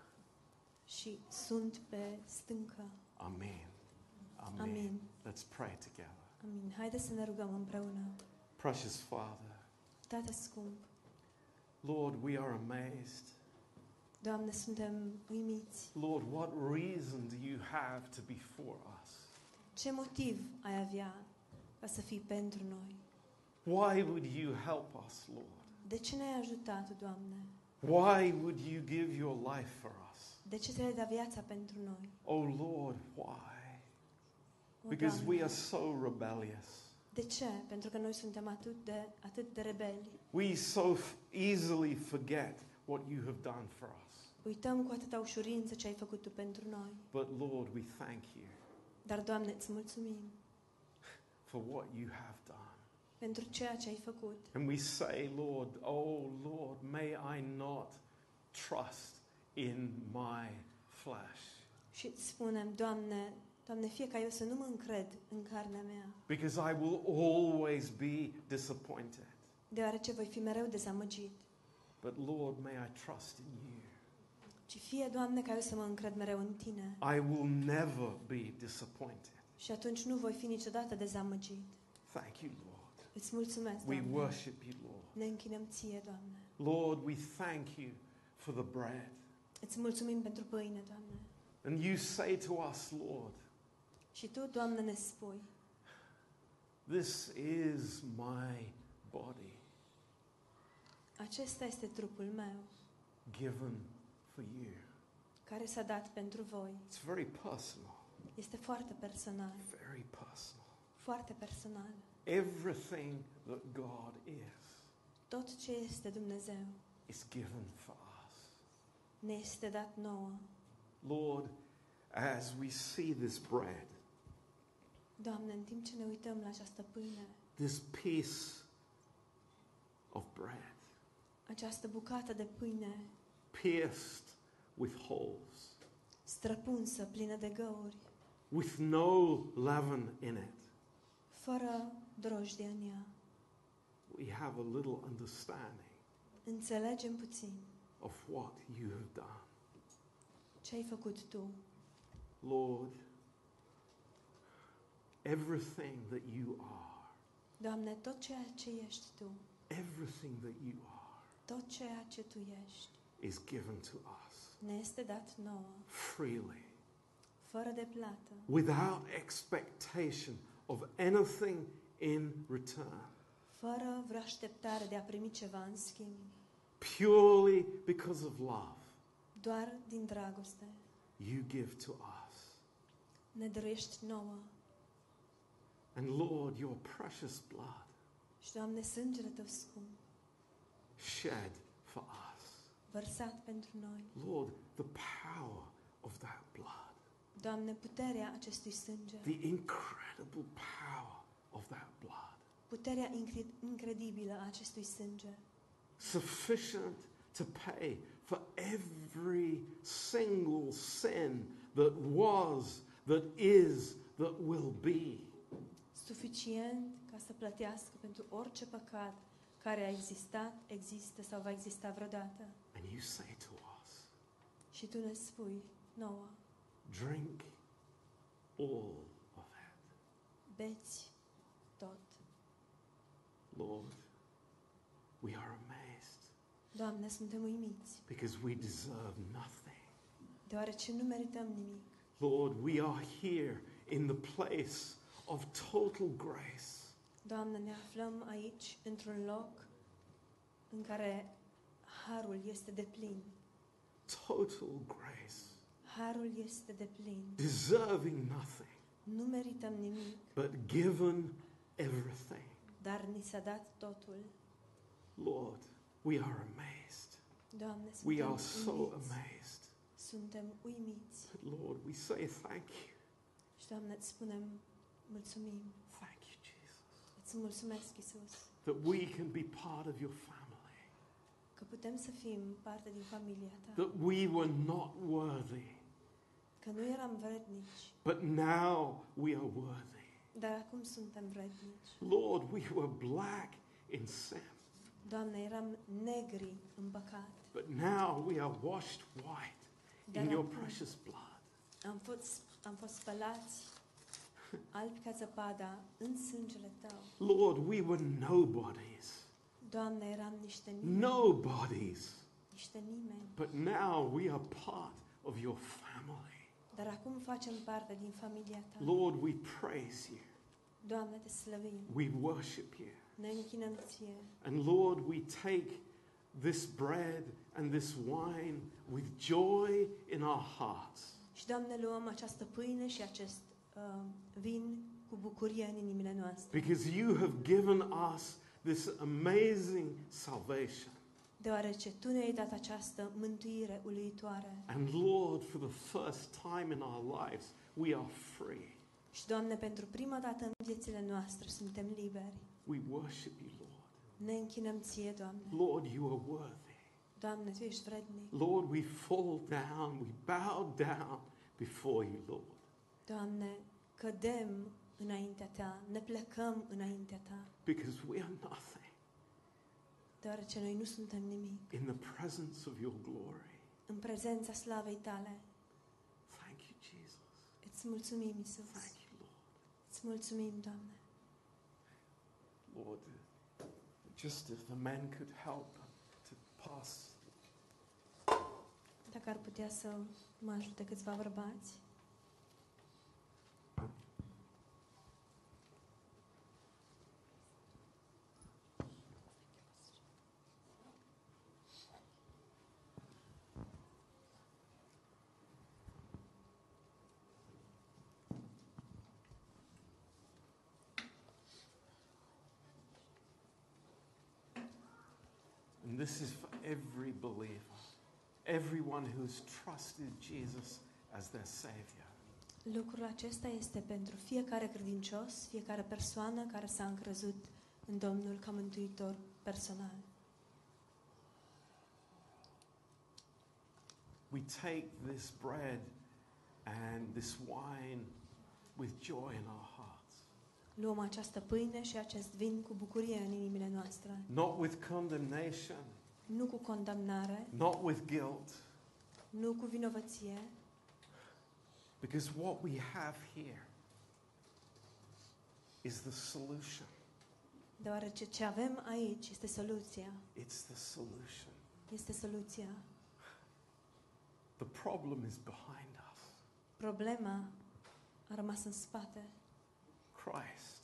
Și sunt pe stâncă. Amen. Amen. Amin. Let's pray together. Amin. Haideți să ne rugăm împreună. Precious Father, Tată scump, Lord, we are amazed. Doamne, suntem uimiți. Lord, what reason do you have to be for us? Ce motiv ai avea ca să fii pentru noi? Why would you help us, Lord? De ce ne-ai ajutat, Doamne? Why would you give your life for us? De ce ți-ai viața pentru noi? Oh Lord, why? Oh, because we are so rebellious. De ce? Pentru că noi suntem atât de, atât de rebeli. We so easily forget what you have done for us. Uităm cu atâta ușurință ce ai făcut Tu pentru noi. But Lord, we thank you Dar, Doamne, îți mulțumim for what you have done. pentru ceea ce ai făcut. And we say, Lord, oh Lord, may I not trust in my flesh. Și spunem, Doamne, Doamne, fie ca eu să nu mă încred în carnea mea, Because I will always be disappointed. deoarece voi fi mereu dezamăgit. But Lord, may I trust in you. Ci fie, Doamne, ca eu să mă încred mereu în Tine. I will never be disappointed. Și atunci nu voi fi niciodată dezamăgit. Thank you, Lord. Îți mulțumesc, We Doamne. worship you, Lord. Ne Ție, Doamne. Lord, we thank you for the bread. Îți mulțumim pentru pâine, Doamne. And you say to us, Lord, Și Tu, Doamne, ne spui, this is my body acesta este trupul meu, given for you. care s-a dat pentru voi. It's very personal, Este foarte personal, very personal. foarte personal. Everything that God is Tot ce este Dumnezeu is given for us. Ne este dat nouă. Lord, as we see this bread, Doamne, în timp ce ne uităm la această pâine, this piece of bread, această bucată de pâine pierced with holes, străpunsă, plină de găuri, with no leaven in it, fără drojdie în ea, we have a little understanding. Înțelegem puțin of what you have done. ce ai făcut Tu. Lord, everything that you are, Doamne, tot ceea ce ești Tu, everything that you are, tot ceea ce Tu ești, is given to us ne este dat nouă, freely, fără de plată, without expectation of anything in return, fără vreo așteptare de a primi ceva în schimb, purely because of love. doar din dragoste. You give to us. Ne dăruiești nouă And Lord, your precious blood și, Doamne, sângele Tău scump, shed for us. vărsat pentru noi. Lord, the power of that blood, Doamne, puterea acestui sânge, the incredible power of that blood, puterea incre- incredibilă a acestui sânge, sufficient to pay for every single sin that was, that is, that will be. suficient ca să plătească pentru orice păcat care a existat, există sau va exista vreodată. And you say to us, Și Tu ne spui nouă, drink all of it. beți tot. Lord, we are Doamne, suntem uimiți, because we deserve nothing. deoarece nu merităm nimic. Lord, we are here in the place of total grace. Doamne, ne aflăm aici, într-un loc în care harul este de plin. Total grace. Harul este de plin. Deserving nothing, Nu merităm nimic, but given everything. dar ni s-a dat totul. Lord, we are amazed. Doamne, We are so amazed. Suntem uimiți. But Lord, we say thank you. Și, Doamne, îți spunem mulțumim. Thank you, Jesus. Îți mulțumesc, Isus, That we can be part of your family. că putem să fim parte din familia Ta. That we were not worthy, Că nu eram vrednici, but now we are worthy. dar acum suntem vrednici. Lord, we were black in sin, Doamne, eram negri în păcat, but now we are washed white dar in your acum precious blood. am fost, am fost spălați albi ca zăpada în sângele Tău. Lord, we were nobodies, Doamne, eram niște nimeni, nobodies, niște nimeni, but now we are part of your family. dar acum facem parte din familia Ta. Lord, we praise you, Doamne, Te slăvim, we worship you. Ne închinăm Ție. And Lord, we take this bread and this wine with joy in our hearts. Și, Doamne, luăm această pâine și acest uh, vin cu bucurie în inimile noastre. Because you have given us this amazing salvation. Deoarece Tu ne-ai dat această mântuire uluitoare. And Lord, for the first time in our lives, we are free. Și, Doamne, pentru prima dată în viețile noastre suntem liberi. We worship you, Lord. Ne închinăm Ție, Doamne. Lord, you are worthy. Doamne, Tu ești vrednic. Lord, we fall down, we bow down before you, Lord. Doamne, cădem înaintea Ta, ne plecăm înaintea Ta, Because we are nothing deoarece noi nu suntem nimic. in the presence of your glory. În prezența slavei Tale, Thank you, Jesus. îți mulțumim, Isus. Thank you, Lord. Îți mulțumim, Doamne. Lord, just if the men could help to pass Dacă ar putea să mă ajute câțiva bărbați. And this is for every believer. everyone who's trusted Jesus as their Savior. Lucrul acesta este pentru fiecare credincios, fiecare persoană care s-a încrezut în Domnul ca mântuitor personal. We take this bread and this wine with joy in our hearts, Luăm această pâine și acest vin cu bucurie în inimile noastre, not with condemnation, nu cu condamnare, not with guilt, nu cu vinovăție, because what we have here is the solution. deoarece ce avem aici este soluția. It's the solution. Este soluția. The problem is behind us. Problema a rămas în spate. Christ,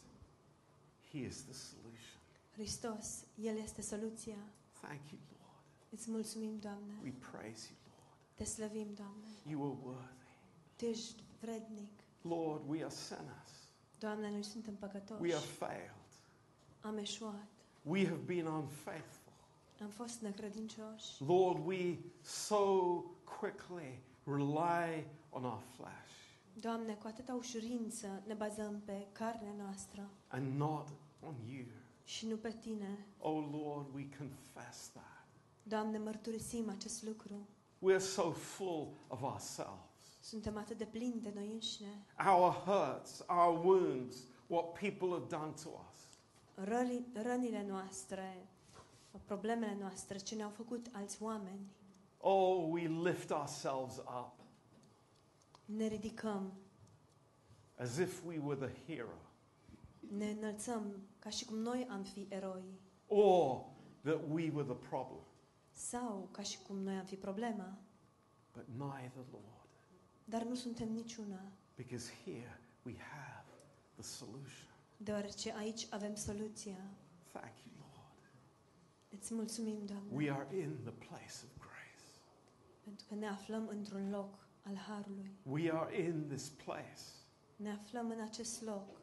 He is the solution. Hristos, El este soluția. Thank you, Lord. Îți mulțumim, Doamne. We praise you, Lord. Te slăvim, Doamne. You are worthy. Tu ești vrednic. Lord, we are sinners. Doamne, noi suntem We păcătoși. have failed. Am eșuat. We have been unfaithful. Am fost necredincioși. Lord, we so quickly rely on our flesh Doamne, cu atâta ușurință ne bazăm pe carnea noastră and not on you. și nu pe Tine. Oh Lord, we confess that. Doamne, mărturisim acest lucru. We're so full of ourselves. Suntem atât de plini de noi înșine. Our hurts, our wounds, what people have done to us. Răli, rănile noastre, problemele noastre, ce ne-au făcut alți oameni. Oh, we lift ourselves up Ne ridicăm, as if we were the hero ne înălțăm ca și cum noi am fi eroi or that we were the problem. sau ca și cum noi am fi problema. But neither, Lord, Dar nu suntem niciuna, because here we have the solution. deoarece aici avem soluția. Thank you, Lord. Îți mulțumim, Doamne, We are in the place of grace. pentru că ne aflăm într-un loc al Harului. We are in this place Ne aflăm în acest loc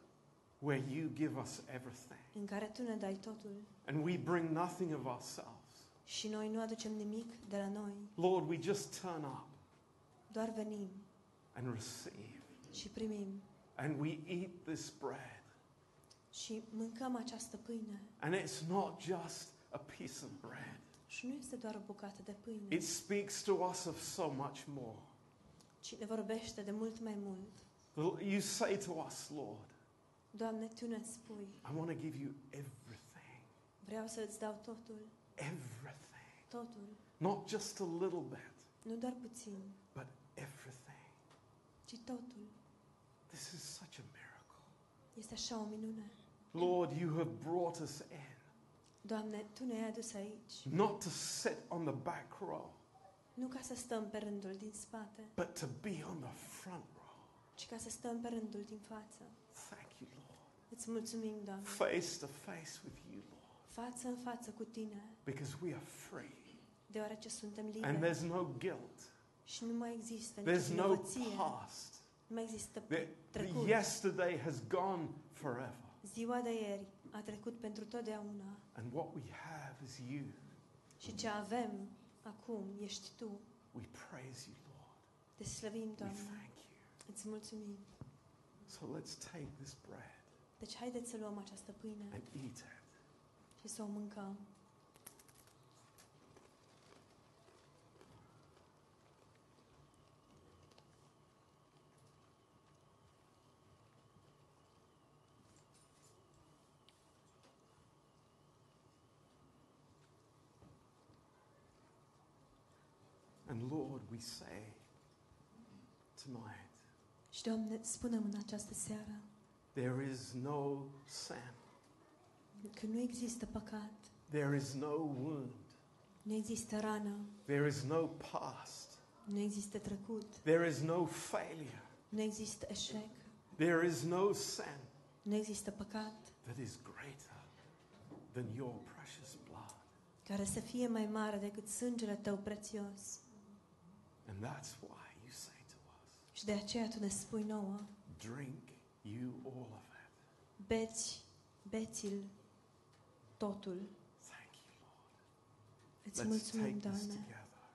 where you give us everything. în care Tu ne dai totul And we bring nothing of ourselves. și noi nu aducem nimic de la noi, Lord, we just turn up doar venim and receive. și primim And we eat this bread. și mâncăm această pâine. And it's not just a piece of bread, Și nu este doar o bucată de pâine, it speaks to us of so much more. Ci ne vorbește de mult mai mult. You say to us, Lord, Doamne, Tu ne spui, I want to give you everything. vreau să îți dau totul, Everything. totul, Not just a little bit, nu doar puțin, but everything. ci totul. This is such a miracle. Este așa o minune. Lord, you have brought us in, Doamne, Tu ne-ai adus aici, not to sit on the back row, nu ca să stăm pe rândul din spate, but to be on the front row. ci ca să stăm pe rândul din față. Thank you, Lord. Îți mulțumim, Doamne, Face to face with you, Lord, față în față cu Tine, because we are free deoarece suntem and liberi there's no guilt. și nu mai există nicio There's no vinovăție, past. nu mai există The, the trecut. yesterday has gone forever. Ziua de ieri a trecut pentru totdeauna And what we have is you. și ce avem acum ești Tu. We praise you, Lord. Te slăvim, We Doamne, thank you. îți mulțumim. So let's take this bread Deci haideți să luăm această pâine and eat it. și să o mâncăm. And Lord, we say tonight, Și, Doamne, spunem în această seară. There is no sin, că nu există păcat, there is no wound, nu există rană, there is no past, nu există trecut, there is no failure, nu există eșec, there is no sin. Nu există păcat. That is greater than your precious blood. care să fie mai mare decât sângele Tău prețios. And that's why you say to us, Și de aceea Tu ne spui nouă, drink you all of it. beți, beți-l totul. Thank you, Lord. Îți Let's mulțumim, take this Doamne. together.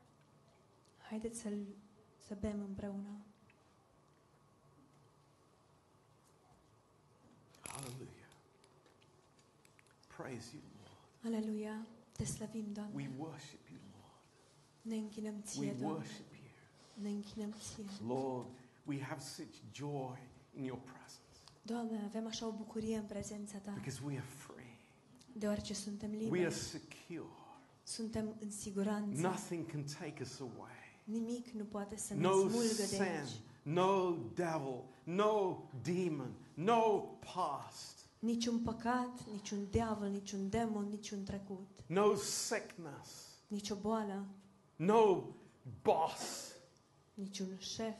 Haideți să să bem împreună. Hallelujah. Praise you, Lord. Aleluia! Te slăvim, Doamne. We worship you, Lord. Ne închinăm We Ție, Doamne. worship you. Ne închinăm Ție. Lord, we have such joy in your presence Doamne, avem așa o bucurie în prezența Ta, because we are free. deoarece suntem We are liberi, secure. suntem în siguranță. Nothing can take us away. Nimic nu poate să ne No smulgă de sin, aici. no devil, no demon, no past, Niciun păcat, niciun diavol, niciun demon, niciun trecut, no sickness, nicio boală, no boss. Niciun șef,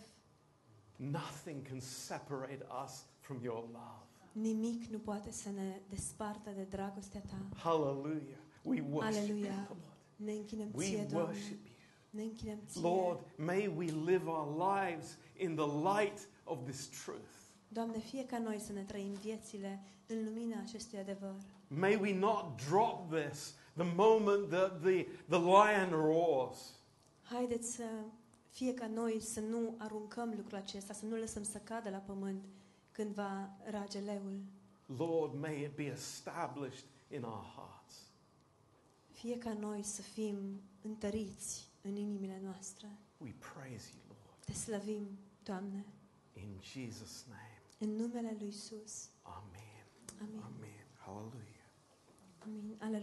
Nothing can separate us from your love. nimic nu poate să ne despartă de dragostea Ta. Hallelujah. We worship Aleluia. you, Lord. Ne închinăm We Ție, Doamne. worship you. Ne închinăm Ție. Lord, may we live our lives in the light of this truth. Doamne, fie ca noi să ne trăim viețile în lumina acestui adevăr. May we not drop this the moment that the, the lion roars. Haideți să fie ca noi să nu aruncăm lucrul acesta, să nu lăsăm să cadă la pământ când va rage leul. Lord, may it be established in our hearts. Fie ca noi să fim întăriți în inimile noastre. We praise you, Lord. Te slăvim, Doamne, In Jesus' name. în numele Lui Isus. Amen. Amin. Amen. Hallelujah. Amin. Aleluia.